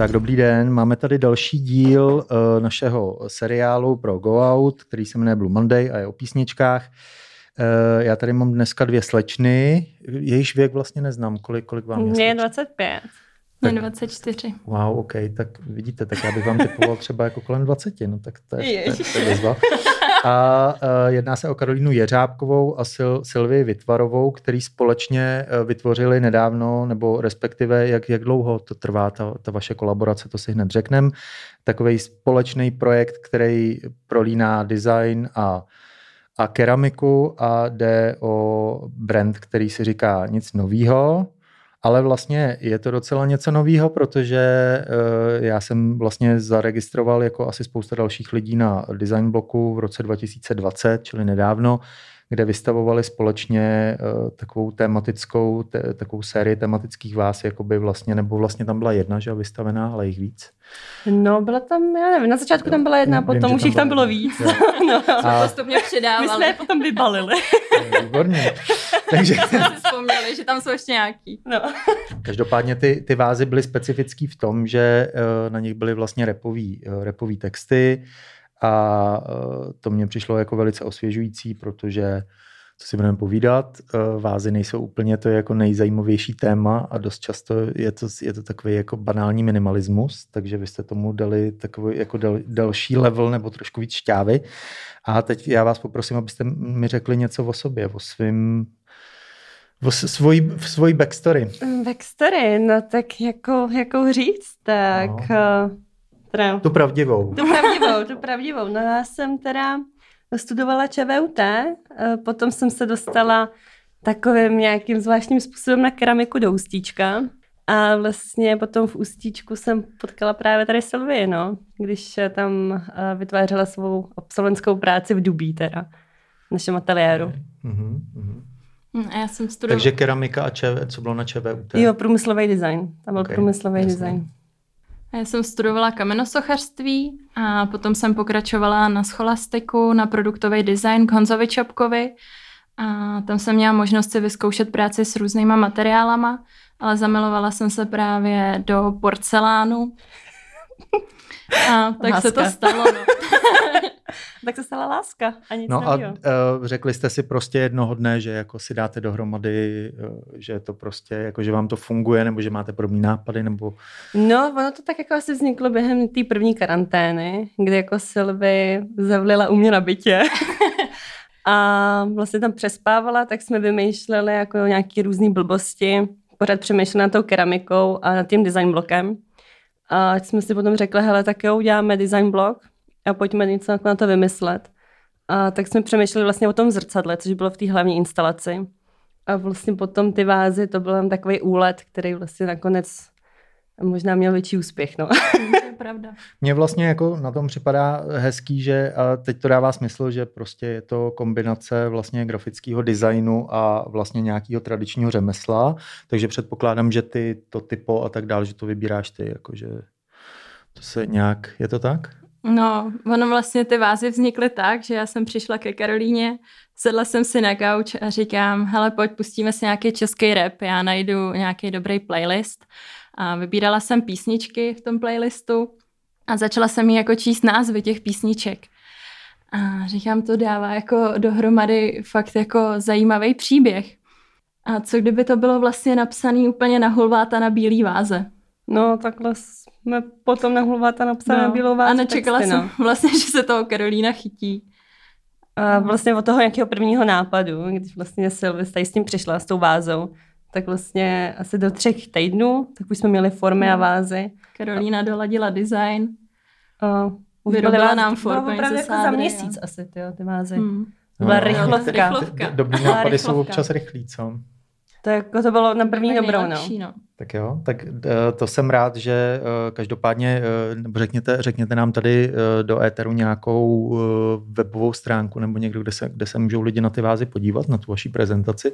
Tak dobrý den, máme tady další díl uh, našeho seriálu pro Go Out, který se jmenuje Blue Monday a je o písničkách. Uh, já tady mám dneska dvě slečny, jejíž věk vlastně neznám, kolik, kolik vám je Mně je 25. Tak, 24. Wow, OK, tak vidíte, tak já bych vám typoval třeba jako kolem 20, no tak to je, to je, to je. A uh, jedná se o Karolínu Jeřábkovou a Sil, Silvii Vytvarovou, který společně uh, vytvořili nedávno, nebo respektive jak, jak dlouho to trvá, ta, ta vaše kolaborace, to si hned řekneme. Takový společný projekt, který prolíná design a a keramiku a jde o brand, který si říká nic novýho, ale vlastně je to docela něco nového, protože uh, já jsem vlastně zaregistroval jako asi spousta dalších lidí na design bloku v roce 2020, čili nedávno, kde vystavovali společně uh, takovou tematickou, te, takovou sérii tematických vás, jakoby vlastně, nebo vlastně tam byla jedna, že vystavená, ale jich víc. No, byla tam, já nevím, na začátku jo, tam byla jedna, vím, potom už jich tam bylo víc. no, a... postupně přidávali. My jsme je potom vybalili. Výborně. Takže... jsme si vzpomněli, že tam jsou ještě nějaký. No. Každopádně ty, ty vázy byly specifický v tom, že uh, na nich byly vlastně repový, uh, repový texty a uh, to mě přišlo jako velice osvěžující, protože co si budeme povídat, vázy nejsou úplně to jako nejzajímavější téma a dost často je to, je to takový jako banální minimalismus, takže vy jste tomu dali takový jako dal, další level nebo trošku víc šťávy. A teď já vás poprosím, abyste mi řekli něco o sobě, o svým v svojí, svojí backstory. Backstory, no tak jako, jako říct, tak... No. Teda, tu pravdivou. Tu pravdivou, tu pravdivou. No já jsem teda studovala ČVUT, eh, potom jsem se dostala takovým nějakým zvláštním způsobem na keramiku do Ústíčka. A vlastně potom v Ústíčku jsem potkala právě tady Sylvie, no, když tam eh, vytvářela svou absolventskou práci v Dubí teda, v našem ateliéru. Mm-hmm, mm-hmm. A já jsem studovala. Takže keramika a ČV, co bylo na ČVUT? Jo, průmyslový design. Tam byl okay, průmyslový jasný. design. Já jsem studovala kamenosochařství a potom jsem pokračovala na scholastiku, na produktový design k Honzovi Čapkovi. A tam jsem měla možnost si vyzkoušet práci s různýma materiálama, ale zamilovala jsem se právě do porcelánu. A tak Láska. se to stalo. No. tak se stala láska a nic No a uh, řekli jste si prostě jednoho dne, že jako si dáte dohromady, uh, že to prostě, jako že vám to funguje, nebo že máte podobné nápady, nebo... No, ono to tak jako asi vzniklo během té první karantény, kdy jako Sylvie zavlila u mě na bytě. a vlastně tam přespávala, tak jsme vymýšleli jako nějaký různé blbosti, pořád přemýšleli nad tou keramikou a nad tím design blokem. A jsme si potom řekli, hele, tak jo, uděláme design blok a pojďme něco na to vymyslet. A tak jsme přemýšleli vlastně o tom zrcadle, což bylo v té hlavní instalaci. A vlastně potom ty vázy, to byl takový úlet, který vlastně nakonec možná měl větší úspěch. No. To je pravda. Mně vlastně jako na tom připadá hezký, že a teď to dává smysl, že prostě je to kombinace vlastně grafického designu a vlastně nějakého tradičního řemesla, takže předpokládám, že ty to typo a tak dále, že to vybíráš ty, jakože to se nějak, je to tak? No, ono vlastně ty vázy vznikly tak, že já jsem přišla ke Karolíně, sedla jsem si na gauč a říkám, hele, pojď, pustíme si nějaký český rap, já najdu nějaký dobrý playlist. A vybírala jsem písničky v tom playlistu a začala jsem jí jako číst názvy těch písniček. A říkám, to dává jako dohromady fakt jako zajímavý příběh. A co kdyby to bylo vlastně napsané úplně na hulváta na bílý váze? No, takhle jsme potom na hulváta napsali no. váze A nečekala texty, jsem no. vlastně, že se toho Karolína chytí. A vlastně od toho nějakého prvního nápadu, když vlastně Silvestra s tím přišla, s tou vázou, tak vlastně asi do třech týdnů, tak už jsme měli formy a hmm. vázy. Karolína doladila design. Uh, Vyrobila nám formy opravdu jako za měsíc jo. asi ty, ty vázy. Hmm. To byla no, rychlovka. rychlovka. Dobrý nápady jsou občas rychlí, co? To, jako to bylo na první dobrou, no. no. Tak jo, tak eh, to jsem rád, že eh, každopádně eh, řekněte, řekněte nám tady do éteru nějakou webovou stránku nebo někdo, kde se, kde se můžou lidi na ty vázy podívat, na tu vaší prezentaci.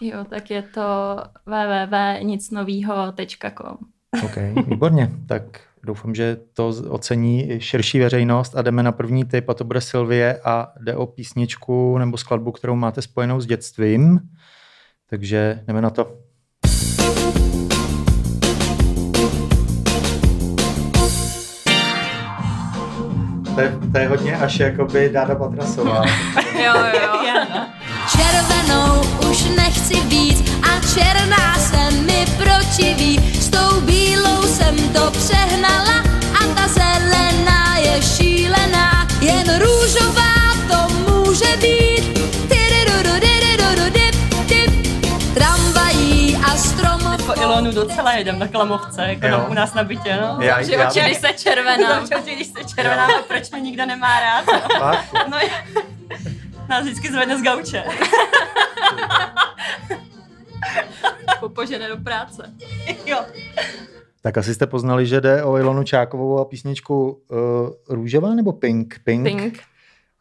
Jo, tak je to www.nicnovýho.com. OK, výborně. Tak doufám, že to ocení širší veřejnost a jdeme na první tip a to bude Silvie a jde o písničku nebo skladbu, kterou máte spojenou s dětstvím. Takže jdeme na to. To je, to je hodně až jakoby Dáda Patrasová. jo, jo. Červenou už nechci víc a černá se mi protiví, s tou bílou jsem to přehnala. Ilonu docela jedem na Klamovce, jako Jo. u nás na bytě, no. Já, Že oči, když se červená. Zavřel ti, když se červená, tak proč mě nikdo nemá rád? fakt, No, nás vždycky zvedne z gauče. Popožené do práce. Jo. Tak asi jste poznali, že jde o Ilonu Čákovou a písničku uh, Růžová nebo Pink? Pink. Pink.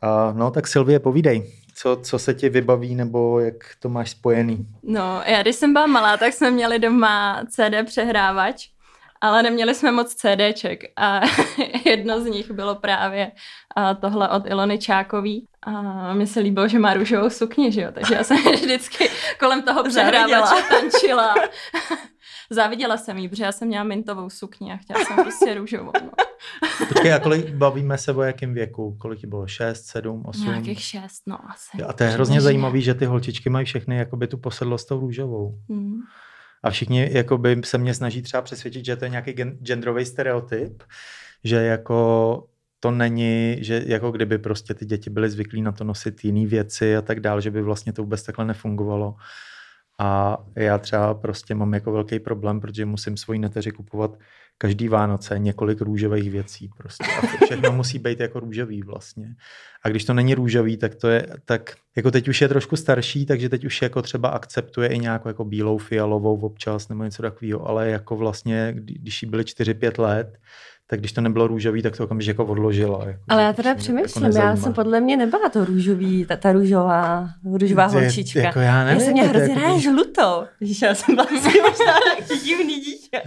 A, no tak Silvie, povídej, co, co se ti vybaví nebo jak to máš spojený? No, já když jsem byla malá, tak jsme měli doma CD přehrávač, ale neměli jsme moc CDček a jedno z nich bylo právě tohle od Ilony Čákový. A mně se líbilo, že má růžovou sukni, že jo? takže já jsem vždycky kolem toho přehrávače tančila. Záviděla jsem jí, protože já jsem měla mintovou sukni a chtěla jsem prostě růžovou. No. Počkej, a kolik bavíme se o jakém věku? Kolik ti bylo? 6, 7, 8? Nějakých šest, no asi. A to je hrozně zajímavé, že ty holčičky mají všechny jakoby tu posedlost tou růžovou. Hmm. A všichni jakoby se mě snaží třeba přesvědčit, že to je nějaký gen- genderový stereotyp, že jako to není, že jako kdyby prostě ty děti byly zvyklí na to nosit jiné věci a tak dál, že by vlastně to vůbec takhle nefungovalo. A já třeba prostě mám jako velký problém, protože musím svojí neteři kupovat každý Vánoce několik růžových věcí prostě. A všechno musí být jako růžový vlastně. A když to není růžový, tak to je, tak jako teď už je trošku starší, takže teď už jako třeba akceptuje i nějakou jako bílou, fialovou občas nebo něco takového, ale jako vlastně, kdy- když jí byly 4-5 let, tak když to nebylo růžový, tak to okamžitě jako odložila. Jako, Ale já teda mě přemýšlím, já nezajímá. jsem podle mě nebyla to růžový, ta, ta růžová, růžová je- holčička. Jako já, nevím, já jsem měla hrozně jako- ráda žlutou. Víš, já jsem byla možná divný dítě.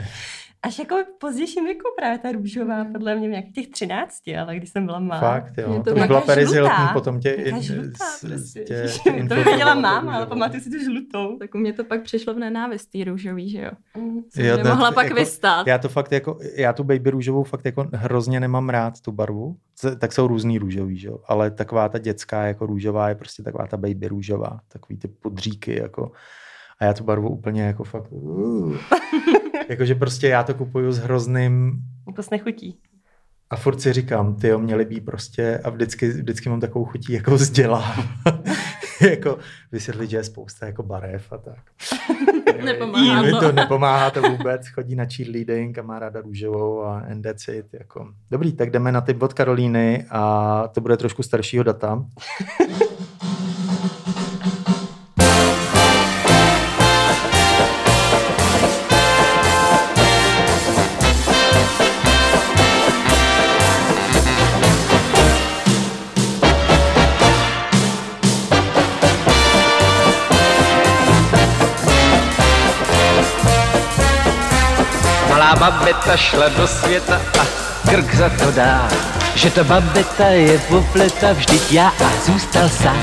Až jako v pozdějším věku právě ta růžová, podle mě v nějakých těch 13, ale když jsem byla malá. Fakt, jo. to To, byla. Hilton, potom tě... In- žlutá prostě. tě- tě to věděla máma, ale pamatuju si tu žlutou. Tak u mě to pak přišlo v nenávistí růžový, že jo? Mm. Jsem Jo, nemohla to- pak jako- vystát. Já to fakt jako, já tu baby růžovou fakt jako hrozně nemám rád, tu barvu. Tak jsou různý růžový, že jo? Ale taková ta dětská jako růžová je prostě taková ta baby růžová. Takový ty podříky jako. A já tu barvu úplně jako fakt... Uh. Jakože prostě já to kupuju s hrozným Vůbec nechutí. a furt si říkám, ty jo, měli by vždycky a vždycky, vždycky mám takovou chutí, jako vzdělám. jako vysvětlit, že je spousta jako barev a tak. Nepomáhá to. to nepomáhá to vůbec, chodí na cheerleading a má ráda růžovou a and that's it, jako. Dobrý, tak jdeme na tip od Karolíny a to bude trošku staršího data. babeta šla do světa a krk za to dá. Že ta babeta je popleta, vždyť já a zůstal sám.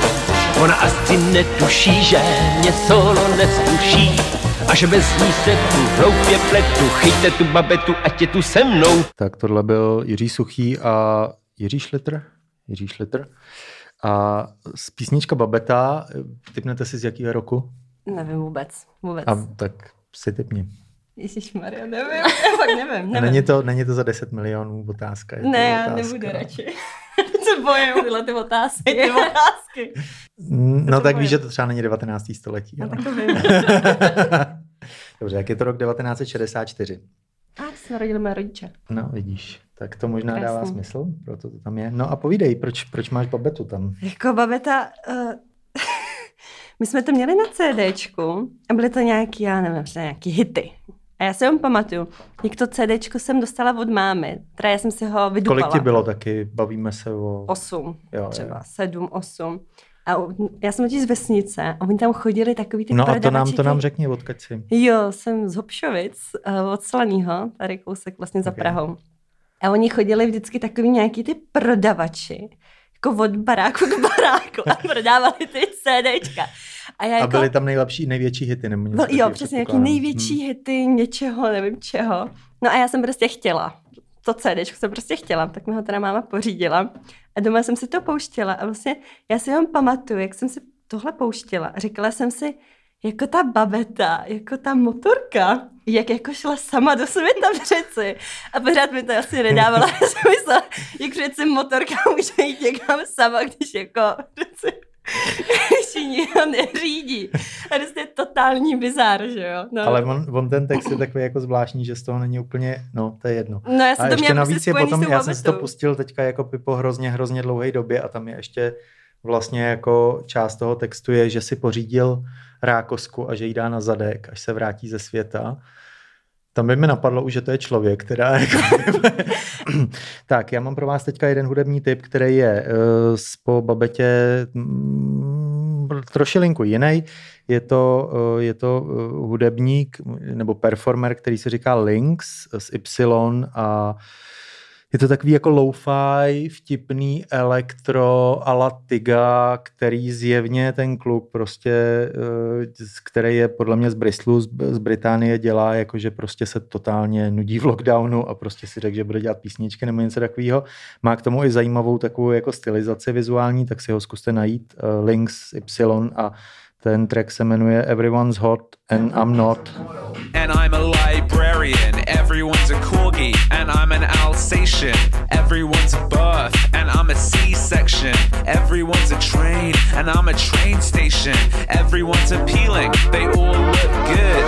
Ona asi netuší, že mě solo neskuší. A že bez ní se tu hloupě pletu, chyťte tu babetu, ať je tu se mnou. Tak tohle byl Jiří Suchý a Jiří Šlitr. Jiří Šlitr. A z písnička Babeta, typnete si z jakého roku? Nevím vůbec, vůbec. A tak si typni. Ježišmarja, nevím, já fakt nevím, A nevím. Není to, není to za 10 milionů otázka. Je to ne, já otázka. nebudu radši. se bojím. Tyhle ty otázky. Ty otázky. No to tak bojím. víš, že to třeba není 19. století. No tak to vím. Dobře, jak je to rok 1964? A se narodili moje rodiče. No, vidíš. Tak to možná Krásný. dává smysl, proto to tam je. No a povídej, proč, proč máš babetu tam? Jako babeta, uh, my jsme to měli na CDčku a byly to nějaký, já nevím, nějaký hity. A já si jenom pamatuju, jak to CDčko jsem dostala od mámy, teda já jsem si ho vydupala. Kolik ti bylo taky? Bavíme se o... Osm, Jo, jo. třeba sedm, osm. A já jsem totiž z vesnice a oni tam chodili takový ty No a to nám, to nám řekni, odkud jsi. Jo, jsem z Hopšovic, uh, od Slanýho, tady kousek vlastně za Ok. Prahou. A oni chodili vždycky takový nějaký ty prodavači, jako od baráku k baráku a prodávali ty CDčka. A já A jako, byly tam nejlepší, největší hity, nebo byl, jo, přesně předpokládám. největší hity něčeho, nevím čeho. No a já jsem prostě chtěla. to CD jsem prostě chtěla, tak mi ho teda máma pořídila. A doma jsem si to pouštěla a vlastně já si jenom pamatuju, jak jsem si tohle pouštěla a říkala jsem si, jako ta babeta, jako ta motorka, jak jako šla sama do světa přeci. A pořád mi to asi nedávalo smysl, jak přeci motorka může jít někam sama, když jako přeci ji nikdo neřídí. A to je totální bizár, že jo? No. Ale on, on, ten text je takový jako zvláštní, že z toho není úplně, no to je jedno. No já jsem a to ještě navíc je potom, já jsem si to pustil teďka jako po hrozně, hrozně dlouhé době a tam je ještě vlastně jako část toho textu je, že si pořídil rákosku a že jí dá na zadek, až se vrátí ze světa. Tam by mi napadlo už, že to je člověk, která jako... tak, já mám pro vás teďka jeden hudební typ, který je uh, po babetě mm, trošilinku jiný. Je to, uh, je to uh, hudebník nebo performer, který se říká Lynx z Y a uh, je to takový jako lo-fi, vtipný elektro ala Tiga, který zjevně ten kluk prostě, eh, který je podle mě z Bristolu, z Británie, dělá jako, že prostě se totálně nudí v lockdownu a prostě si řekl, že bude dělat písničky nebo něco takového. Má k tomu i zajímavou takovou jako stylizaci vizuální, tak si ho zkuste najít. Eh, Links Y a ten track se jmenuje Everyone's Hot and I'm Not. And I'm a librarian, everyone's a corgi, and I'm an Alsatian. Everyone's a birth, and I'm a C-section. Everyone's a train, and I'm a train station. Everyone's appealing, they all look good.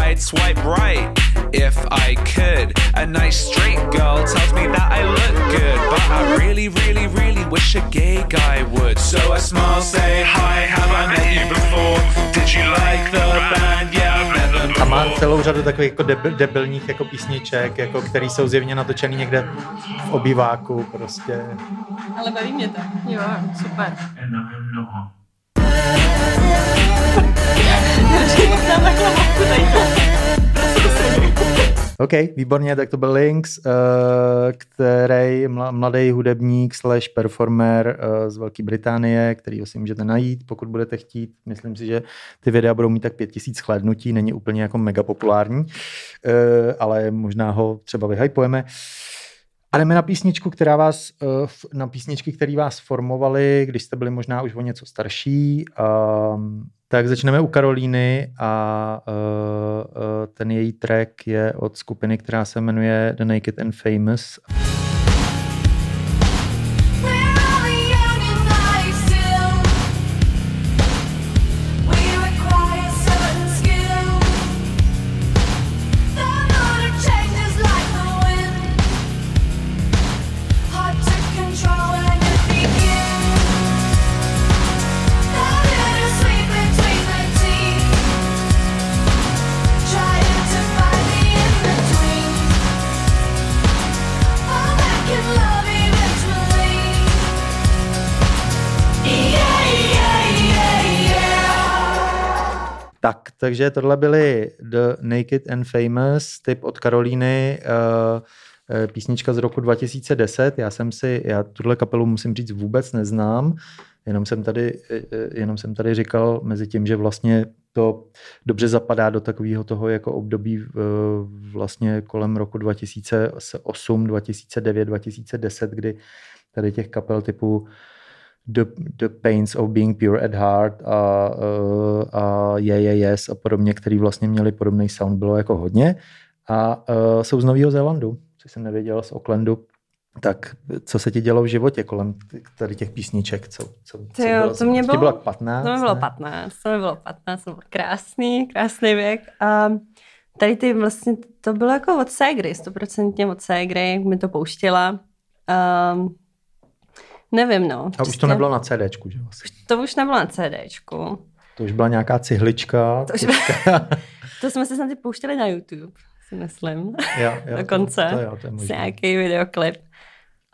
I'd swipe right if I could. A nice straight girl tells me that I look good, but I really, really, really wish a gay guy would. So I smile, say hi, have I met you before? Did you like the band? Yeah, A má celou řadu takových jako debil, debilních jako písniček, jako, který jsou zjevně natočený někde v obýváku prostě. Ale baví mě to. Jo, super. OK, výborně, tak to byl Links, uh, který mladý hudebník slash performer uh, z Velké Británie, který si můžete najít, pokud budete chtít. Myslím si, že ty videa budou mít tak pět tisíc chlédnutí, není úplně jako mega populární, uh, ale možná ho třeba vyhypujeme. A jdeme na písničku, která vás, na písničky, které vás formovaly, když jste byli možná už o něco starší. Um, tak začneme u Karolíny a uh, uh, ten její track je od skupiny, která se jmenuje The Naked and Famous. Tak, takže tohle byly The Naked and Famous, typ od Karolíny, uh, písnička z roku 2010. Já jsem si, já tuhle kapelu musím říct vůbec neznám, jenom jsem tady, eh, jenom jsem tady říkal mezi tím, že vlastně to dobře zapadá do takového toho jako období vlastně kolem roku 2008, 2009, 2010, kdy tady těch kapel typu the, the Pains of Being Pure at Heart a, uh, a Yeah, yeah, Yes a podobně, který vlastně měli podobný sound, bylo jako hodně. A uh, jsou z Nového Zélandu, což jsem nevěděl, z Aucklandu. Tak co se ti dělo v životě kolem tady těch písniček? Co, co, co jo, bylo, to mě bylo, bylo 15? To mi bylo 15, to mi bylo 15, to byl krásný, krásný věk. A tady ty vlastně, to bylo jako od Ségry, stoprocentně od Ségry, mi to pouštěla. Um, Nevím, no. A už to nebylo na CDčku, že vlastně? To už nebylo na CDčku. To už byla nějaká cihlička. To, už to jsme se snad pouštěli na YouTube, si myslím. Jo, jo, Dokonce. To, to, jo, to je. Nějaký videoklip.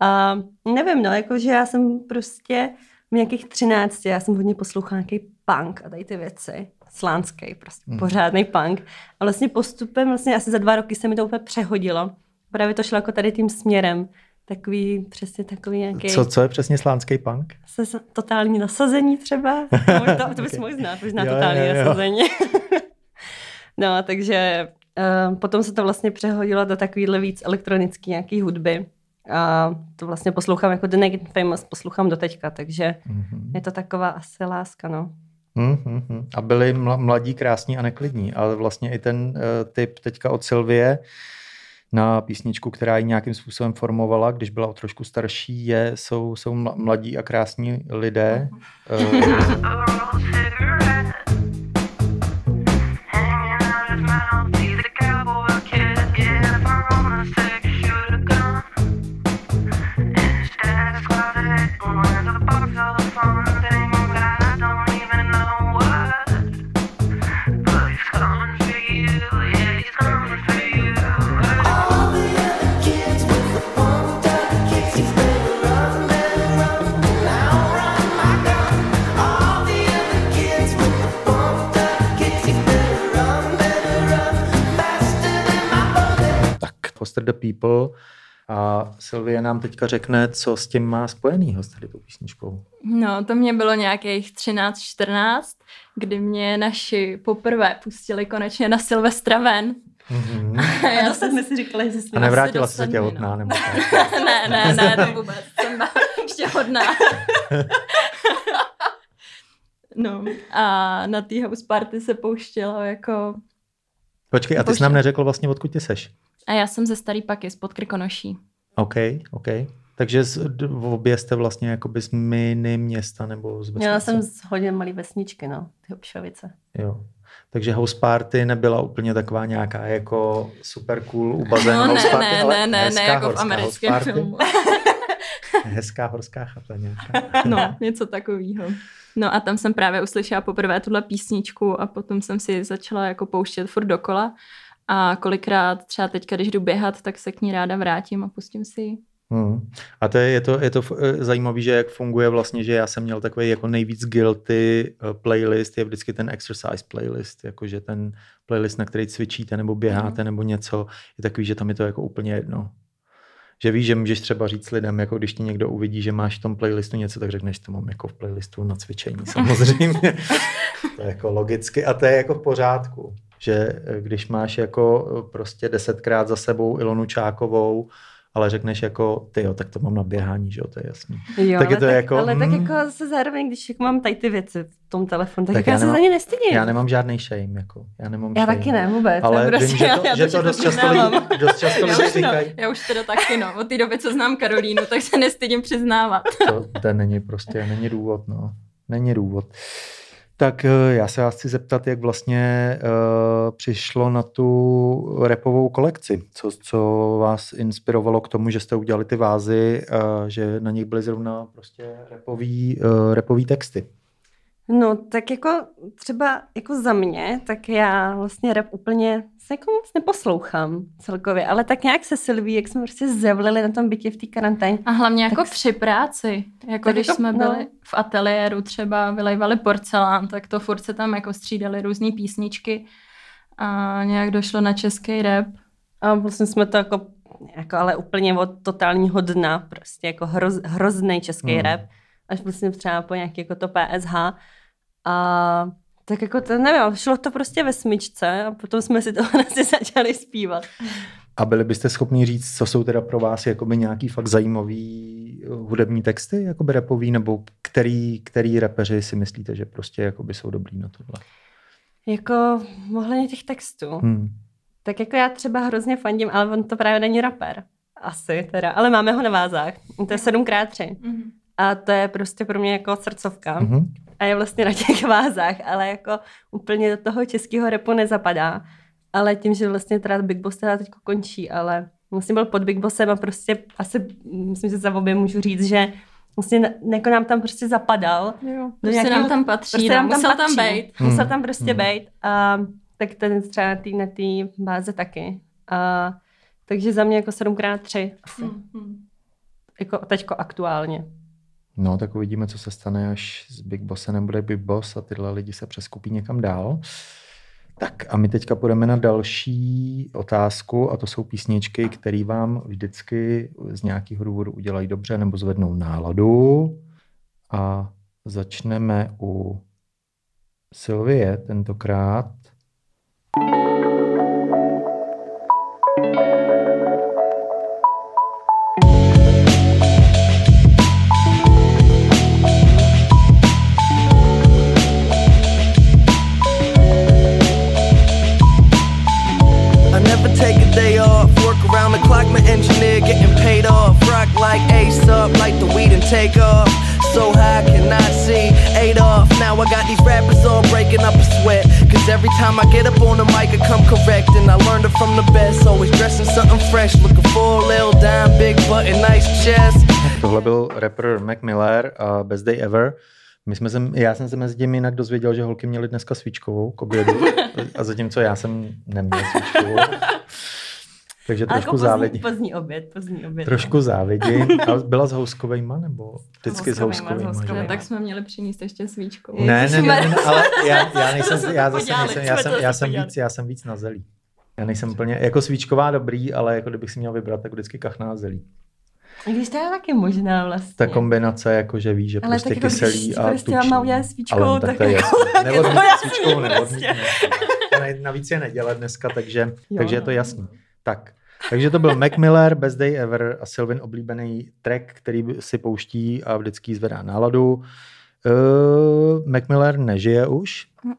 A nevím, no, jakože já jsem prostě v nějakých třinácti, já jsem hodně poslouchala nějaký punk a tady ty věci. Slánský, prostě mm. pořádný punk. A vlastně postupem, vlastně asi za dva roky se mi to úplně přehodilo. Právě to šlo jako tady tím směrem takový, přesně takový nějaký... Co, co je přesně slánský punk? Se, totální nasazení třeba. To, to bys okay. mohl znát, možná totální jo, jo, jo. nasazení. no, takže Uh, potom se to vlastně přehodilo do takovýhle víc elektronický nějaký hudby. A to vlastně poslouchám jako The Naked Famous, poslouchám do teďka, takže mm-hmm. je to taková asi láska, no. Mm-hmm. A byli mladí, krásní a neklidní, ale vlastně i ten uh, typ teďka od Sylvie na písničku, která ji nějakým způsobem formovala, když byla o trošku starší, je, jsou, jsou mladí a krásní lidé. Uh, the People. A Sylvie nám teďka řekne, co s tím má spojenýho s tady tou písničkou. No, to mě bylo nějakých 13-14, kdy mě naši poprvé pustili konečně na Silvestra ven. Mm-hmm. A já jsem si říkala, že jsi A nevrátila se tě hodná, nebo ne, ne, ne, to vůbec. Jsem ještě hodná. no a na té house party se pouštělo jako... Počkej, a ty jsi nám neřekl vlastně, odkud ty seš? A já jsem ze Starý Paky, z Podkrkonoší. OK, OK. Takže z, v obě jste vlastně jakoby z mini města nebo z vesnice? Já jsem z hodně malý vesničky, no, ty Obšovice. Jo. Takže house party nebyla úplně taková nějaká jako super cool u bazénu no, house party, ne, ale ne, ne, ne, jako v americkém filmu. hezká horská chata nějaká. no, něco takového. No a tam jsem právě uslyšela poprvé tuhle písničku a potom jsem si začala jako pouštět furt dokola. A kolikrát třeba teď, když jdu běhat, tak se k ní ráda vrátím a pustím si ji. Hmm. A to je, je to, je to eh, zajímavé, že jak funguje vlastně, že já jsem měl takový jako nejvíc guilty eh, playlist, je vždycky ten exercise playlist, jakože ten playlist, na který cvičíte nebo běháte mm. nebo něco, je takový, že tam je to jako úplně jedno. Že víš, že můžeš třeba říct lidem, jako když ti někdo uvidí, že máš v tom playlistu něco, tak řekneš, to mám jako v playlistu na cvičení samozřejmě. to je jako logicky a to je jako v pořádku že eh, když máš jako eh, prostě desetkrát za sebou Ilonu Čákovou, ale řekneš jako, ty jo, tak to mám na běhání, že jo, to je jasný. Jo, tak je to tak, jako, ale hmm. tak jako se zároveň, když jako mám tady ty věci v tom telefonu, tak, tak jako já, já nemám, se za ně nestydím. Já nemám žádný shame, jako, já nemám Já shame. taky ne, vůbec. Ale prostě, vím, že to, já že to dost často lidi, dost často lidi říkají. No, já už teda taky, no, od té doby, co znám Karolínu, tak se nestydím přiznávat. to, to není prostě, není důvod, no. Není důvod. Tak eh, já se vás chci zeptat, jak vlastně uh, přišlo na tu repovou kolekci. Co, co vás inspirovalo k tomu, že jste udělali ty vázy, uh, že na nich byly zrovna prostě repový, uh, repový texty? No, tak jako třeba jako za mě, tak já vlastně rap úplně se jako moc neposlouchám celkově, ale tak nějak se Silví, jak jsme prostě zevlili na tom bytě v té karanténě. A hlavně jako tak, při práci, jako když jako, jsme no. byli v ateliéru třeba, vylejvali porcelán, tak to furt se tam jako střídali různé písničky a nějak došlo na český rap. A vlastně jsme to jako, jako ale úplně od totálního dna, prostě jako hroz, hrozný český mm. rap, až vlastně třeba po nějaký jako to PSH a tak jako to nevím, šlo to prostě ve smyčce a potom jsme si to asi začali zpívat. A byli byste schopni říct, co jsou teda pro vás jakoby nějaký fakt zajímavý eh, hudební texty, jakoby repový, nebo který, který repeři si myslíte, že prostě jakoby jsou dobrý na tohle? Jako ohledně těch textů. Hmm. Tak jako já třeba hrozně fandím, ale on to právě není rapper. Asi teda, ale máme ho na vázách. To je 7x3. Mm-hmm. A to je prostě pro mě jako srdcovka. Mm-hmm a je vlastně na těch vázách, ale jako úplně do toho českého repu nezapadá. Ale tím, že vlastně teda Big Boss teda teď končí, ale vlastně byl pod Big Bossem a prostě asi, myslím, že za obě můžu říct, že vlastně jako nám tam prostě zapadal. Jo, prostě nějakého, nám tam patří, prostě nám no, tam musel patří, tam být. Musel hmm. tam prostě hmm. být a tak ten třeba na té báze taky. A, takže za mě jako 7x3 asi. Hmm. Jako teďko aktuálně. No, tak uvidíme, co se stane, až s Big Bossem nebude Big Boss a tyhle lidi se přeskupí někam dál. Tak a my teďka půjdeme na další otázku a to jsou písničky, které vám vždycky z nějakého důvodu udělají dobře nebo zvednou náladu. A začneme u Sylvie tentokrát. I from the best. Always dressing something fresh. Looking for a little dime, big button, nice chest. Tohle byl rapper Mac Miller a Best Day Ever. My jsme se, já jsem se mezi tím jinak dozvěděl, že holky měly dneska svíčkovou k obědu, a zatímco já jsem neměl svíčkovou. Takže Ale trošku jako závidím. pozdní, oběd, pozdní oběd. Trošku závidím. A byla s houskovejma, nebo vždycky s Houskovejma, s houskovejma? No, tak jsme měli přinést ještě svíčkou. Ne, ne, ne, ne, ne, ale já, já nejsem, já zase nejsem, já jsem, já jsem víc, já jsem víc na zelí. Já nejsem úplně, jako svíčková dobrý, ale jako kdybych si měl vybrat, tak vždycky kachná zelí. I Když to je taky možná vlastně. Ta kombinace, jako že víš, že Ale prostě tak kyselý když a prostě tučný. mám udělat svíčkou, Ale tak to je jako- tak je to jasný svíčkou, prostě. neodmítne. Ne, Navíc je neděle dneska, takže, Jo, takže je no. to jasný. Tak, takže to byl Mac Miller, Best Day Ever a Sylvin oblíbený track, který si pouští a vždycky zvedá náladu. Uh, Mac Miller nežije už. Uh,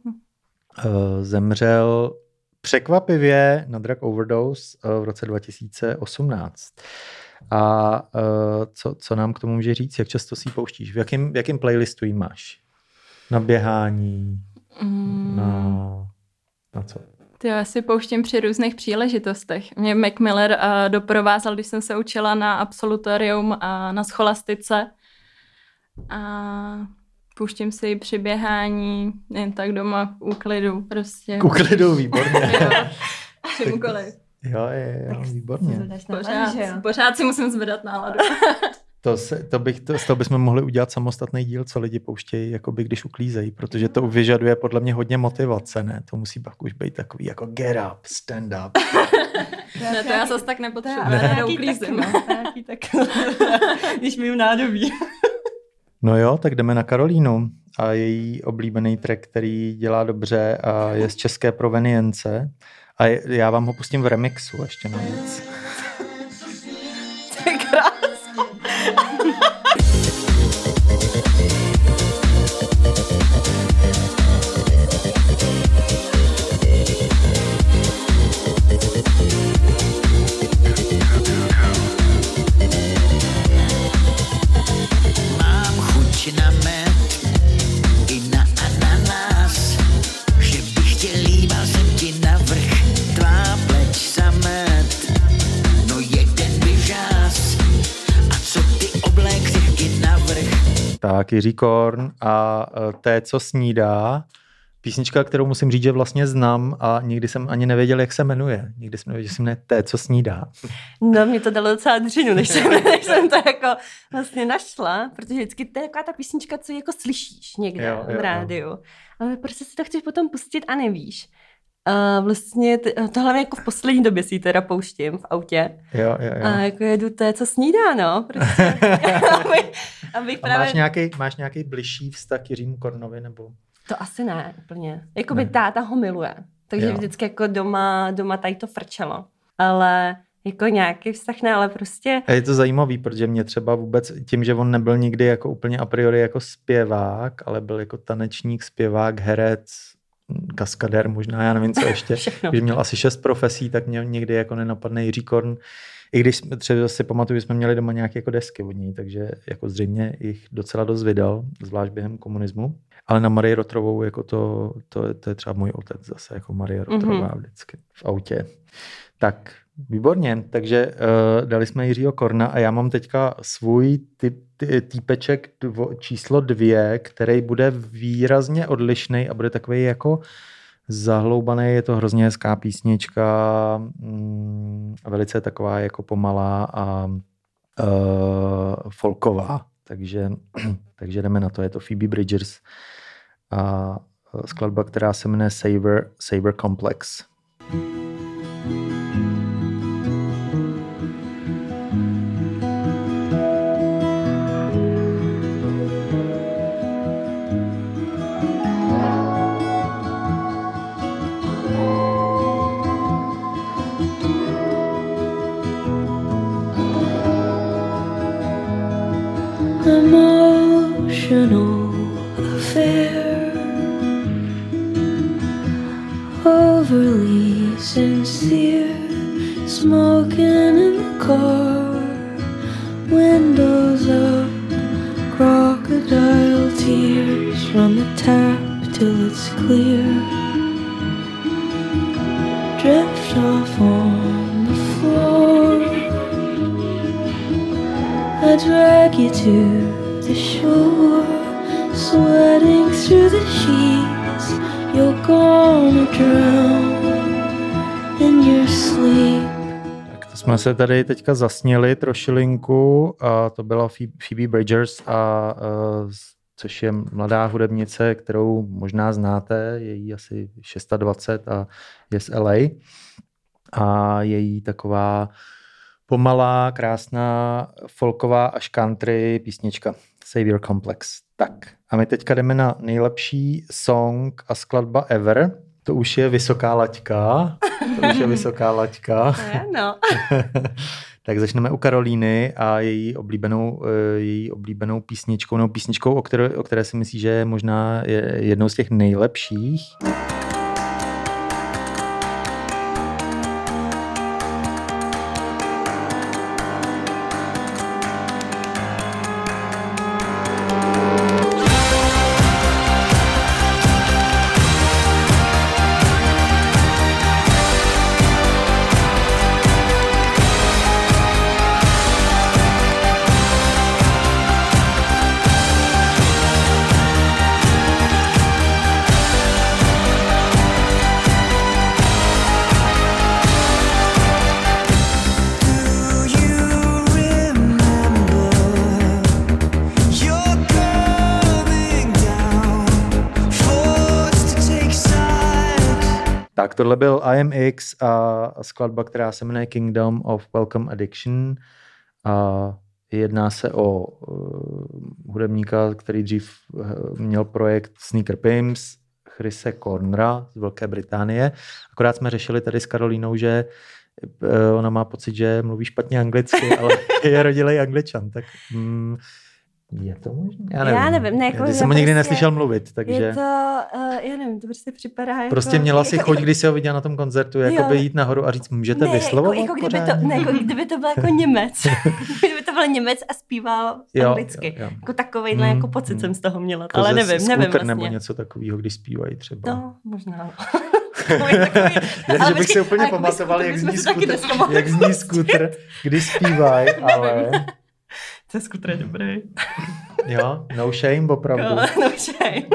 zemřel překvapivě na drug overdose uh, v roce 2018. A uh, co, co nám k tomu může říct, jak často si ji pouštíš? V jakém, v jakém playlistu ji máš? Na běhání? Mm, Na, na co? Ty já si pouštím při různých příležitostech. Mě Mac Miller uh, doprovázel, když jsem se učila na absolutorium a na scholastice. A pouštím si ji při běhání, jen tak doma v úklidu prostě. K uklidu, výborně. Jo, čímkoliv. jo, je, jo, výborně. Pořád, jo? pořád si musím zvedat náladu. To, se, to, bych, to, z toho bychom mohli udělat samostatný díl, co lidi pouštějí, jakoby, když uklízejí, protože to vyžaduje podle mě hodně motivace, ne? To musí pak už být takový jako get up, stand up. ne, to já zase tak nepotřebuji, ale já nějaký neuklízím. tak, no, nějaký tak, když mým nádobí. No jo, tak jdeme na Karolínu a její oblíbený track, který dělá dobře a je z české provenience. A já vám ho pustím v remixu ještě navíc. Jiří Korn a eh, té, co snídá. Písnička, kterou musím říct, že vlastně znám a nikdy jsem ani nevěděl, jak se jmenuje. Nikdy jsem nevěděl, že se jmenuje té, co snídá. No, mě to dalo docela dřinu, než jsem, než jsem to jako vlastně našla, protože vždycky to je taková ta písnička, co jako slyšíš někde Jo, jo, jo, jo. v rádiu. Ale prostě si to chceš potom pustit a nevíš. A vlastně t- to hlavně jako v poslední době si ji teda pouštím v autě. Jo, jo, jo. A jako jedu to, co snídá, no. Prostě, abych, abych A právě... máš nějaký, máš nějaký bližší vztah k Jiřímu Kornovi, nebo? To asi ne, úplně. Jakoby Ne. táta ho miluje. Takže Jo. vždycky jako doma, doma tady to frčelo. Ale jako nějaký vztah ne, ale prostě A je to zajímavý, protože mě třeba vůbec tím, že on nebyl nikdy jako úplně a priori jako zpěvák, ale byl jako tanečník, zpěvák, herec, kaskadér možná, já nevím co ještě. Když měl asi šest profesí, tak mě někdy jako nenapadne Jiří Korn. I když jsme třeba si pamatuju, že jsme měli doma nějaké jako desky od ní, takže jako zřejmě jich docela dost vydal, zvlášť během komunismu. Ale na Marii Rotrovou, jako to, to, to je třeba můj otec zase, jako Marie Rotrová Mhm. vždycky v autě. Tak, výborně. Takže uh, dali jsme Jiřího Korna a já mám teďka svůj typ, ty, týpeček dvo, číslo dvě, který bude výrazně odlišný a bude takový jako zahloubaný, je to hrozně hezká písnička, mm, velice taková jako pomalá a uh, folková. Takže, takže jdeme na to, je to Phoebe Bridgers a eh, skladba, která se jmenuje Saver, Saver Complex. an till it's clear. Drift off on the floor. I drag you to the shore, sweating through the sheets. You're gonna drown in your sleep. Jsme se tady teďka zasněli trošilinku a to byla Phoebe Bridgers, a, uh, což je mladá hudebnice, kterou možná znáte, je jí asi 620 a je z LA. A je jí taková pomalá, krásná, folková až country písnička Savior Complex. Tak a my teďka jdeme na nejlepší song a skladba ever. To už je vysoká laťka. To už je vysoká laťka. No. tak začneme u Karolíny a její oblíbenou, eh, její oblíbenou písničkou, nebo písničkou, o které, o které si myslí, že je možná je jednou z těch nejlepších. Tohle byl IMX a skladba, která se jmenuje Kingdom of Welcome Addiction. A jedná se o uh, hudebníka, který dřív uh, měl projekt Sneaker Pimps, Chrise Cornera z Velké Británie. Akorát jsme řešili tady s Karolínou, že uh, ona má pocit, že mluví špatně anglicky, ale je rodilej angličan, tak mm, je to možné? Já nevím. Já nevím, ne, jako, Já jsem ho nikdy prostě neslyšel mluvit, takže... Je to, uh, já nevím, to prostě připadá jako... Prostě měla si jako, chuť, když jsi ho viděla na tom koncertu, jakoby jít nahoru a říct, můžete ne, vyslovovat jako, jako, kdyby to, ne, jako kdyby to byl jako Němec. kdyby to byl Němec a zpíval Jo, anglicky. jo, jo. Jako takovejhle Mm, jako pocit mm. jsem z toho měla. Jako ale nevím, nevím vlastně. nebo něco takového, když zpívají třeba. No, možná. Takový- takový- že bych si úplně jako pamatoval, by zní jak zní skuter, když zpívají, ale To skutr je dobrý. jo, no shame, opravdu. No, shame.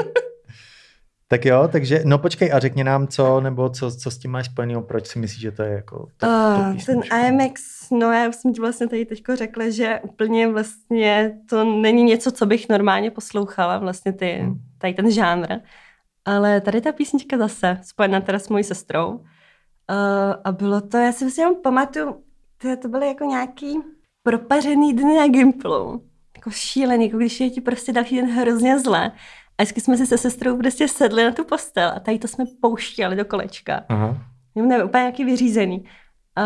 Tak jo, takže, no počkej a řekni nám co, nebo co, co s tím máš spojeného, proč si myslíš, že to je jako to, to Uh, ten? IMX, no já už jsem ti vlastně tady teďko řekla, že úplně vlastně to není něco, co bych normálně poslouchala, vlastně ty, Hmm. tady ten žánr. Ale tady ta písnička zase, spojená teda s mojí sestrou. Uh, a bylo to, já si vlastně pamatuju, to, to byly jako nějaký propařený dny na Gimplu. Jako šílený, jako když je ti prostě další den hrozně zle. A vždycky jsme si se sestrou prostě sedli na tu postel a tady to jsme pouštěli do kolečka. Aha. Nevím, úplně nějaký vyřízený. A,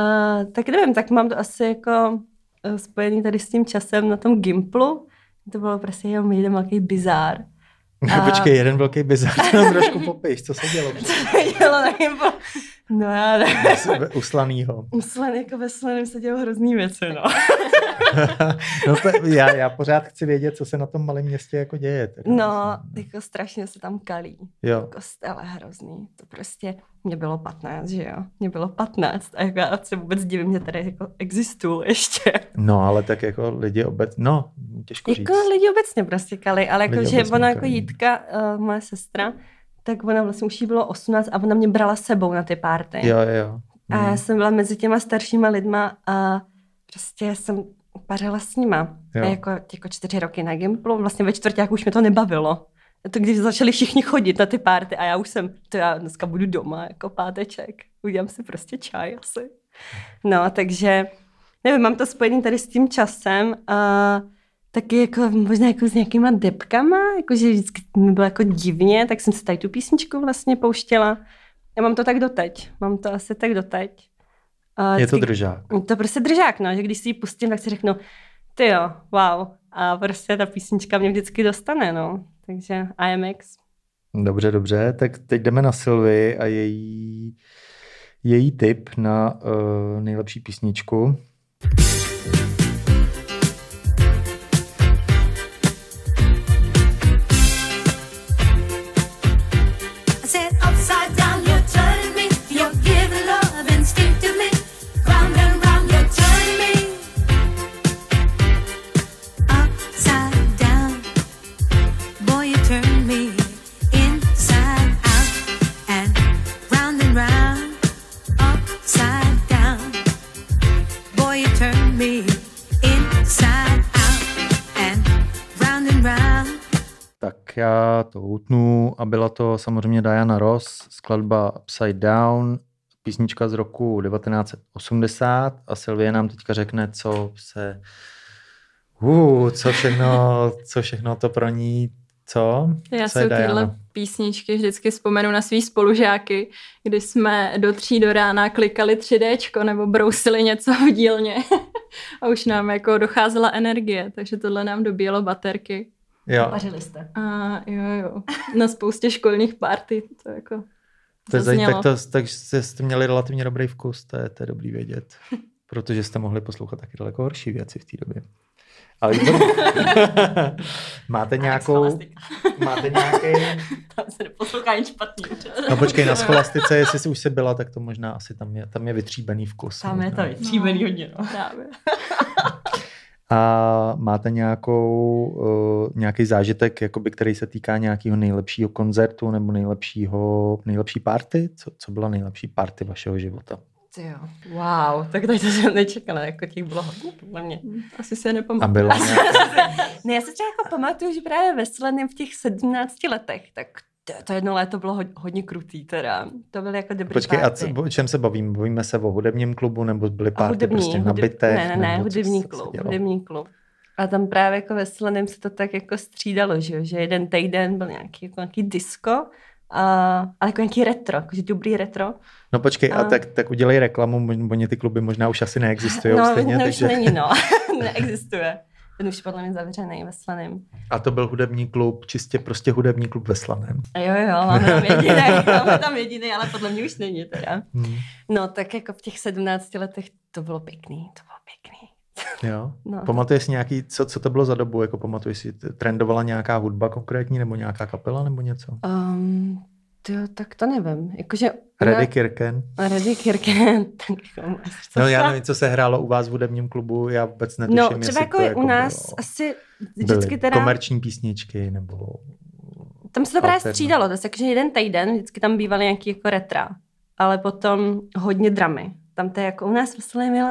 tak nevím, tak mám to asi jako eh, spojený tady s tím časem na tom Gimplu. To bylo prostě jenom jeden velký bizár. A- Počkej, jeden velký bizar, to trošku popiš, co se dělo? Dělo na Gimplu. No já nevím. Uslanýho. Muslen, jako ve Sleném se dělo hrozný věci, no. no to, já, já pořád chci vědět, co se na tom malém městě jako děje. Teda. No, jako strašně se tam kalí. Jo. Kostele hrozný. To prostě, mě bylo 15, že jo? Mě bylo 15 a jako já se vůbec divím, že tady jako existuju ještě. No, ale tak jako lidi obec, no, těžko říct. Jako lidi obecně prostě kali, ale jako, Lidi že obecně ona jako. Jitka, uh, moje sestra, tak ona vlastně už jí bylo 18 a ona mě brala sebou na ty party. Jo, jo, jo. A Hmm. já jsem byla mezi těma staršíma lidma a prostě jsem pařila s nima. Jo. A jako, jako čtyři roky na Gimplu, vlastně ve čtvrtáku už mě to nebavilo. To když začali všichni chodit na ty party a já už jsem, to já dneska budu doma jako páteček, udělám si prostě čaj asi. No, takže nevím, mám to spojený tady s tím časem a taky jako možná jako s nějakýma depkama, jakože vždycky mi bylo jako divně, tak jsem si tady tu písničku vlastně pouštěla. Já mám to tak doteď, mám to asi tak doteď. A Je to držák. to prostě držák, no, že když si ji pustím, tak si řeknu, ty jo, wow, a prostě ta písnička mě vždycky dostane, no. Takže IMX. Dobře, dobře, tak teď jdeme na Sylvie a její, její tip na uh, nejlepší písničku. Tak já to utnu a byla to samozřejmě Diana Ross, skladba Upside Down, písnička z roku 1980 a Sylvie nám teďka řekne, co se uh, co všechno, co všechno to pro ní, co? Já co si u téhle písničky vždycky vzpomenu na svý spolužáky, kdy jsme do tří do rána klikali 3Dčko nebo brousili něco v dílně a už nám jako docházela energie, takže tohle nám dobíjelo baterky. Jo, Vařili jste. A jo, jo, na spoustě školních party to jako to je, zaj- zaznělo. tak, to, tak jste měli relativně dobrý vkus, to je, to je dobrý vědět. Protože jste mohli poslouchat taky daleko horší věci v té době. Ale máte nějakou, máte nějaký, Tam se neposlouchá nic špatný. no počkej, na scholastice, jestli jsi už se byla, tak to možná asi tam je, tam je vytříbený vkus. Tam je možná. to vytříbený hodně, no. Právě. A máte nějakou, uh, nějaký zážitek, jakoby, který se týká nějakého nejlepšího koncertu nebo nejlepšího, nejlepší party? Co, co byla nejlepší party vašeho života? Jo. Wow, tak tady to jsem nečekala, jako těch bylo hodně podle mě. Asi se A nepamatuju. byla nějaká, Ne, já si třeba jako pamatuju, že právě ve v těch 17 letech, tak to, to jedno léto bylo hodně, hodně krutý teda. To byly jako dobrý počkej, a party. co, o čem se bavíme? Bavíme se o hudebním klubu nebo byly A party prostě na bytech? Ne, ne, ne, hudební klub, hudební klub. A tam právě jako ve Slaném se to tak jako střídalo, že, jo, že jeden týden byl nějaký, jako nějaký disco, a, ale jako nějaký retro, jakože dobrý retro. No počkej, a, A- tak, tak udělej reklamu, oni ty kluby možná už asi neexistují no, stejně, no, takže... už není, no. Neexistuje. Ten už podle mě zavřený ve Slaném. A to byl hudební klub, čistě prostě hudební klub ve Slaném. A jo, jo, máme tam jediný, máme tam jediný, ale podle mě už není teda. Hmm. No, tak jako v těch 17 letech to bylo pěkný, to bylo pěkný. Jo. No. Pamatuješ si nějaký, co, co to bylo za dobu, jako pamatuješ si, trendovala nějaká hudba konkrétní, nebo nějaká kapela, nebo něco? Um, tyjo, tak to nevím. Jakože... Reddy Kirken. Reddy Kirken. tak jako, co No já nevím, co se hrálo u vás v hudebním klubu, já vůbec netuším, No, třeba jako, to je u nás bylo, asi vždycky teda... komerční písničky, nebo... Tam se to právě střídalo, to je takže jeden týden, vždycky tam bývaly nějaký jako retra, ale potom hodně dramy. Tam to je jako u nás v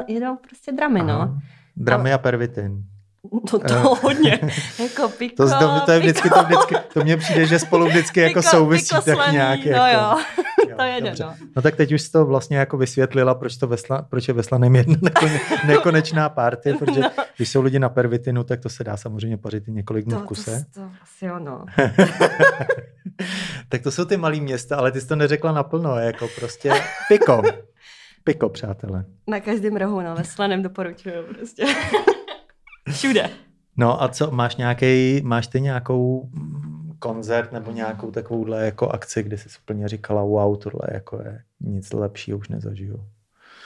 jedou prostě dramy, no. Aha. Dramy a pervitin. No to Eh. hodně. jako piko, To, to, to je vždycky, to vždycky, to mně přijde, že spolu vždycky jako piko, souvisí piko tak slaný, nějak. No jako, jo, Jo, to jede, dobře. no. No tak teď už jsi to vlastně jako vysvětlila, proč, to vesla, proč je veslaným jedna nekone, nekonečná party, protože No. když jsou lidi na pervitinu, tak to se dá samozřejmě pařit i několik dnů v To, to, kuse. to, asi jo, no. tak to jsou ty malý města, ale ty jsi to neřekla naplno, jako prostě piko. Piko, přátelé. Na každém rohu, no, ve Slaném doporučuju prostě. Všude. No a co, máš nějaký, máš ty nějakou mm, koncert nebo nějakou takovouhle jako akci, kde jsi úplně říkala, wow, tohle jako je nic lepšího už nezažiju.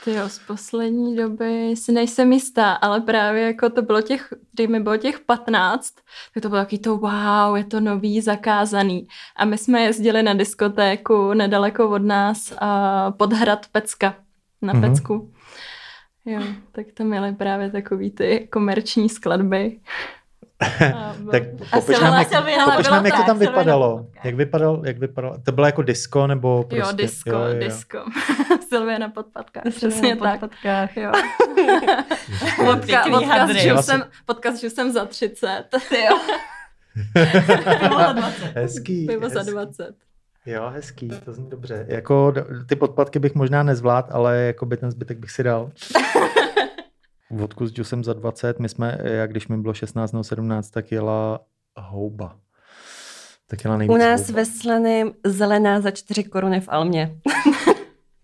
Ty jo, z poslední doby si nejsem jistá, ale právě jako to bylo těch, kdy mi bylo těch 15, tak to bylo taky to wow, je to nový, zakázaný. A my jsme jezdili na diskotéku nedaleko od nás a pod hrad Pecka na Mhm. mm-hmm. Pecku. Jo, tak tam měly právě takový ty komerční skladby. Tak popiš nám, jak, popiš nám, jak to tam vypadalo. Jak vypadalo, jak vypadalo, to bylo jako disco nebo prostě? jo, disco, jo, disco. Silvia na podpatkách, přesně Silvina tak. podpatkách. Jo. Pěkný podcast, že jsem, podcast, že už jsem za 30. jo. Pivo za 20. Hezký, Pivo za hezký. 20. Jo, hezký, to zní dobře. Jako ty podpadky bych možná nezvlád, ale jako by ten zbytek bych si dal. Vodku s džusem za 20, my jsme, já když mi bylo 16 nebo 17, tak jela houba. Tak jela nejvíc U nás houba. ve Slaném zelená za 4 koruny v Almě.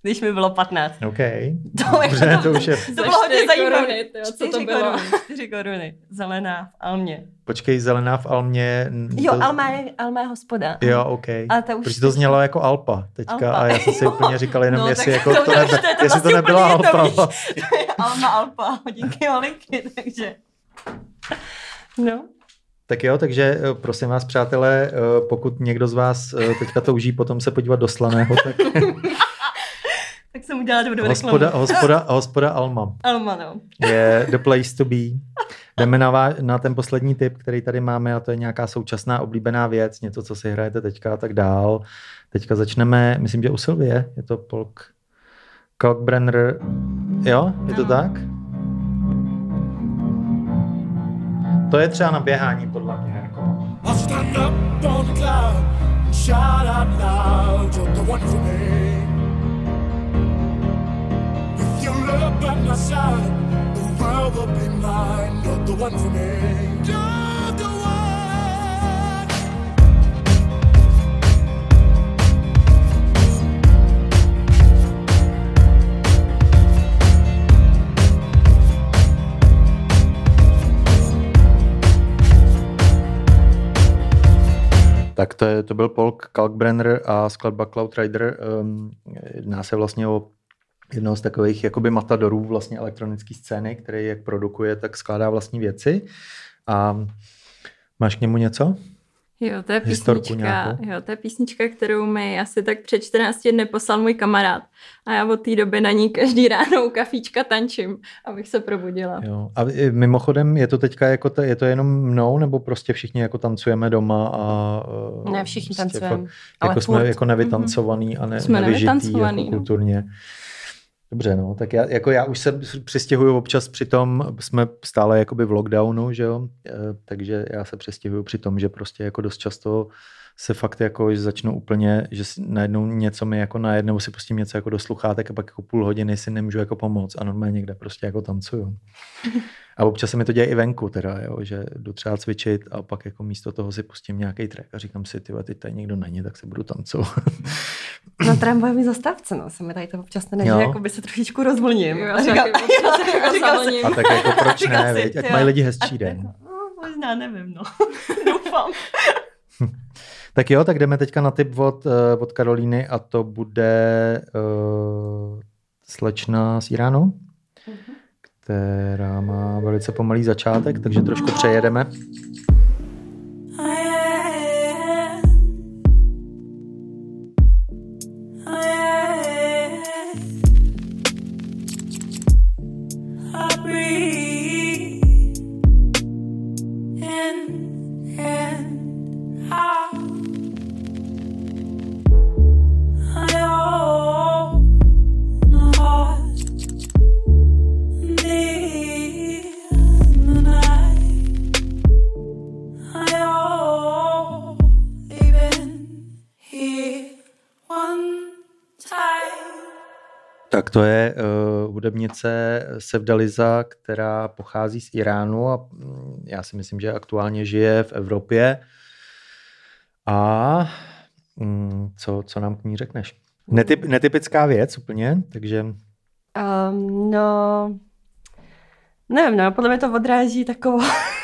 když mi bylo 15. OK. To, Dobře, jako, to už je... To bylo hodně zajímavé. co to Čtyři bylo? koruny, čtyři koruny. Zelená v Almě. Počkej, zelená v Almě. Jo, to... Alma je, Alma je hospoda. Jo, OK. Ale to už Protože to znělo jako Alpa teďka Alpa. a já jsem si Jo. úplně říkal jenom, No, jestli, jako to to nebe, to je to jestli to vlastně nebyla Alpa. vlastně. To je Alma Alpa, hodinky malinky, takže... No. Tak jo, takže eh, prosím vás, přátelé, eh, pokud někdo z vás eh, teďka touží potom se podívat do Slaného, tak Tak jsem udělala dobrou hospoda, reklamu. hospoda, hospoda Alma Alma, no. je the place to be. Jdeme na, vá- na ten poslední tip, který tady máme a to je nějaká současná oblíbená věc, něco, co si hrajete teďka a tak dál. Teďka začneme, myslím, že u Sylvie, je to Polk Kalkbrenner. Jo, je to tak? To je třeba na běhání, podle mě. Jako. I'll stand up on the cloud shout out loud, you're the one for me. By my side, the world will be mine, you're the one for me. Tak to, je, to byl Polk Kalkbrenner a skladba Cloud Rider. Um, jedná se vlastně o jednoho z takových jakoby matadorů vlastně elektronické scény, který jak produkuje, tak skládá vlastní věci. A máš k němu něco? Jo, to je písnička, jo, to je písnička, kterou mi asi tak před 14 dny poslal můj kamarád. A já od té doby na ní každý ráno u kafíčka tančím, abych se probudila. Jo. A mimochodem, je to teďka jako to, je to jenom mnou, nebo prostě všichni jako tancujeme doma a uh, Ne, všichni prostě tancujeme, Fakt, ale jako jsme furt. jako nevytancovaný a ne, Jsme nevyžitý jako no. Dobře, no, tak já, jako já už se přistěhuju občas při tom, jsme stále jakoby v lockdownu, že jo, Eh, takže já se přestěhuju při tom, že prostě jako dost často se fakt jako, že začnu úplně, že si najednou něco mi jako najednou si pustím něco jako do sluchátek a pak jako půl hodiny si nemůžu jako pomoct a normálně někde prostě jako tancuju. A občas se mi to děje i venku teda, jo, že jdu třeba cvičit a pak jako místo toho si pustím nějaký track a říkám si, ty teď tady někdo není, tak se budu tancovat. Na tramvajové zastávce, no, se mi tady to občas stane, že jako by se trošičku rozvolním. Jo, a říkám, jako říkám si. A tak jako proč ne, si, jo. mají lidi a hezčí den. jako, no, možná, nevím, no. Doufám. Tak jo, tak jdeme teďka na tip od, eh, od Karolíny a to bude uh, slečna z Iránu, která má velice pomalý začátek, takže trošku přejedeme. Sevdaliza, která pochází z Iránu a mm, já si myslím, že aktuálně žije v Evropě. A mm, co, co nám k ní řekneš? Netyp, netypická věc úplně, takže Um, no, nevím, no, podle mě to odráží takovou,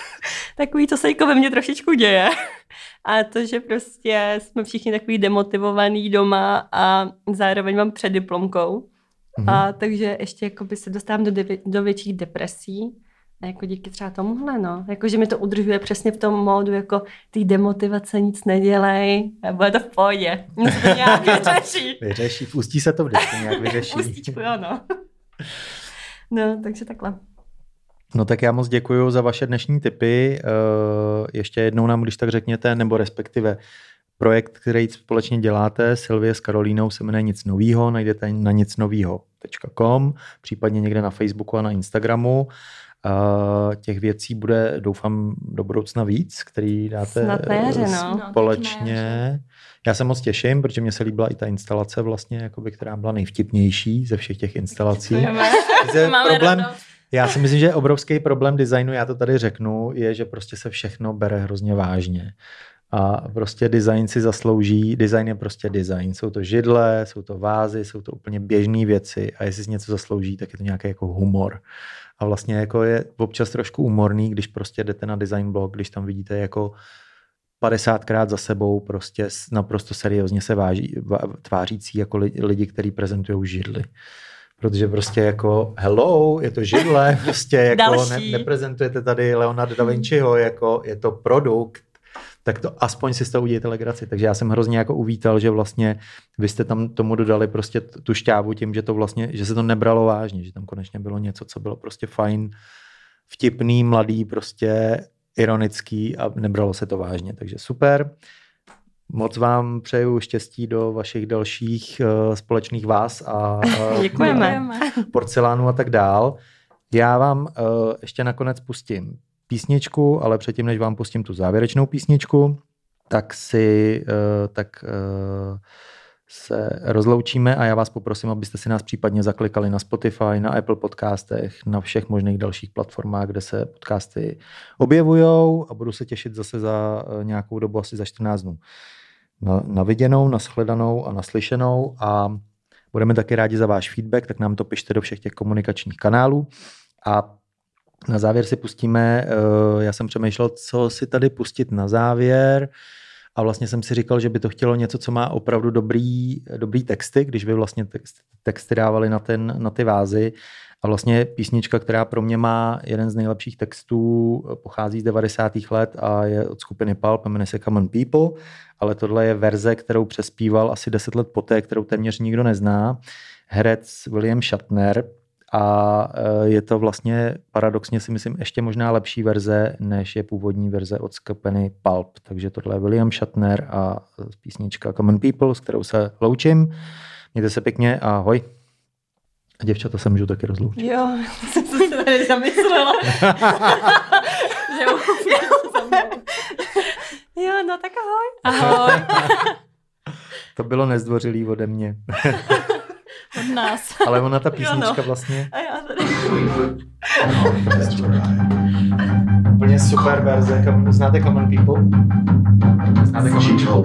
takový, co se jako ve mně trošičku děje. A to, že prostě jsme všichni takový demotivovaný doma a zároveň mám před diplomkou. Mhm. A takže ještě jakoby se dostávám do, devi- do větších depresí. A jako díky třeba tomuhle, no. Jako, že mi to udržuje přesně v tom módu, jako ty demotivace nic nedělej, a bude to v pohodě. No to nějak vyřeší. vyřeší. Ústí se to vždycky nějak vyřeší. Pustíčku, jo, no. No, takže takhle. No tak já moc děkuji za vaše dnešní tipy. Eh, Ještě jednou nám, když tak řekněte, nebo respektive projekt, který společně děláte, Silvie s Karolínou, se jmenuje Nic novýho, najdete na nicnovýho.com, případně někde na Facebooku a na Instagramu. Eh, Těch věcí bude, doufám, do budoucna víc, který dáte Snad na jaře, no. Společně. Já se moc těším, protože mě se líbila i ta instalace vlastně, jakoby, která byla nejvtipnější ze všech těch instalací. Máme problém, radost. já si myslím, že obrovský problém designu, já to tady řeknu, je, že prostě se všechno bere hrozně vážně. A prostě design si zaslouží, design je prostě design. Jsou to židle, jsou to vázy, jsou to úplně běžné věci a jestli si něco zaslouží, tak je to nějaký jako humor. A vlastně jako je občas trošku humorný, když prostě jdete na design blog, když tam vidíte jako 50krát za sebou prostě naprosto seriózně se váží, tvářící jako lidi, kteří prezentují židly. Protože prostě jako hello, je to židle, prostě jako ne, neprezentujete tady Leonardo da Vinciho, jako je to produkt, tak to aspoň si z toho udějte legraci. Takže já jsem hrozně jako uvítal, že vlastně vy jste tam tomu dodali prostě tu šťávu tím, že to vlastně, že se to nebralo vážně, že tam konečně bylo něco, co bylo prostě fajn, vtipný, mladý, prostě ironický a nebralo se to vážně. Takže super. Moc vám přeju štěstí do vašich dalších uh, společných vás a uh, Děkujeme. porcelánu a tak dál. Já vám uh, ještě nakonec pustím písničku, ale předtím, než vám pustím tu závěrečnou písničku, tak si uh, tak uh, se rozloučíme a já vás poprosím, abyste si nás případně zaklikali na Spotify, na Apple podcastech, na všech možných dalších platformách, kde se podcasty objevují a budu se těšit zase za nějakou dobu, asi za 14 dnů. Na, na viděnou, nashledanou a naslyšenou a budeme taky rádi za váš feedback, tak nám to pište do všech těch komunikačních kanálů a na závěr si pustíme, eh, já jsem přemýšlel, co si tady pustit na závěr a vlastně jsem si říkal, že by to chtělo něco, co má opravdu dobrý, dobrý texty, když by vlastně texty dávali na, ten, na ty vázy. A vlastně písnička, která pro mě má jeden z nejlepších textů, pochází z 90. let a je od skupiny Pulp, jmenuje se Common People, ale tohle je verze, kterou přespíval asi 10 let poté, kterou téměř nikdo nezná. Herec William Shatner, a e, je to vlastně paradoxně si myslím ještě možná lepší verze, než je původní verze od skupiny Pulp. Takže tohle je William Shatner a písnička Common People, s kterou se loučím. Mějte se pěkně, ahoj. A děvčata se můžu taky rozloučit. Jo, jsem se tady zamyslela. jo, jo, no tak ahoj. Ahoj. to bylo nezdvořilý ode mě. Od nás. Ale ona ta písnička jo, no. vlastně... A já tady... Úplně super verze. Znáte Common People? Znáte Common People?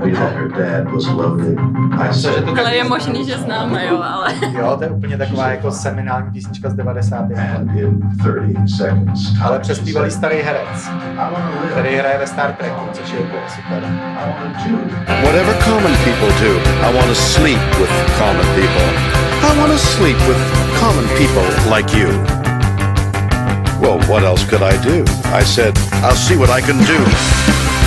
Ale je možný, že známe, jo, ale... Jo, to je úplně taková jako seminální písnička z 90. let. Ale přespívali starý herec, který hraje ve Star Treku, což je úplně super. Whatever common people do, I want to sleep with common people. I want to sleep with common people like you. Well, what else could I do? I said, I'll see what I can do.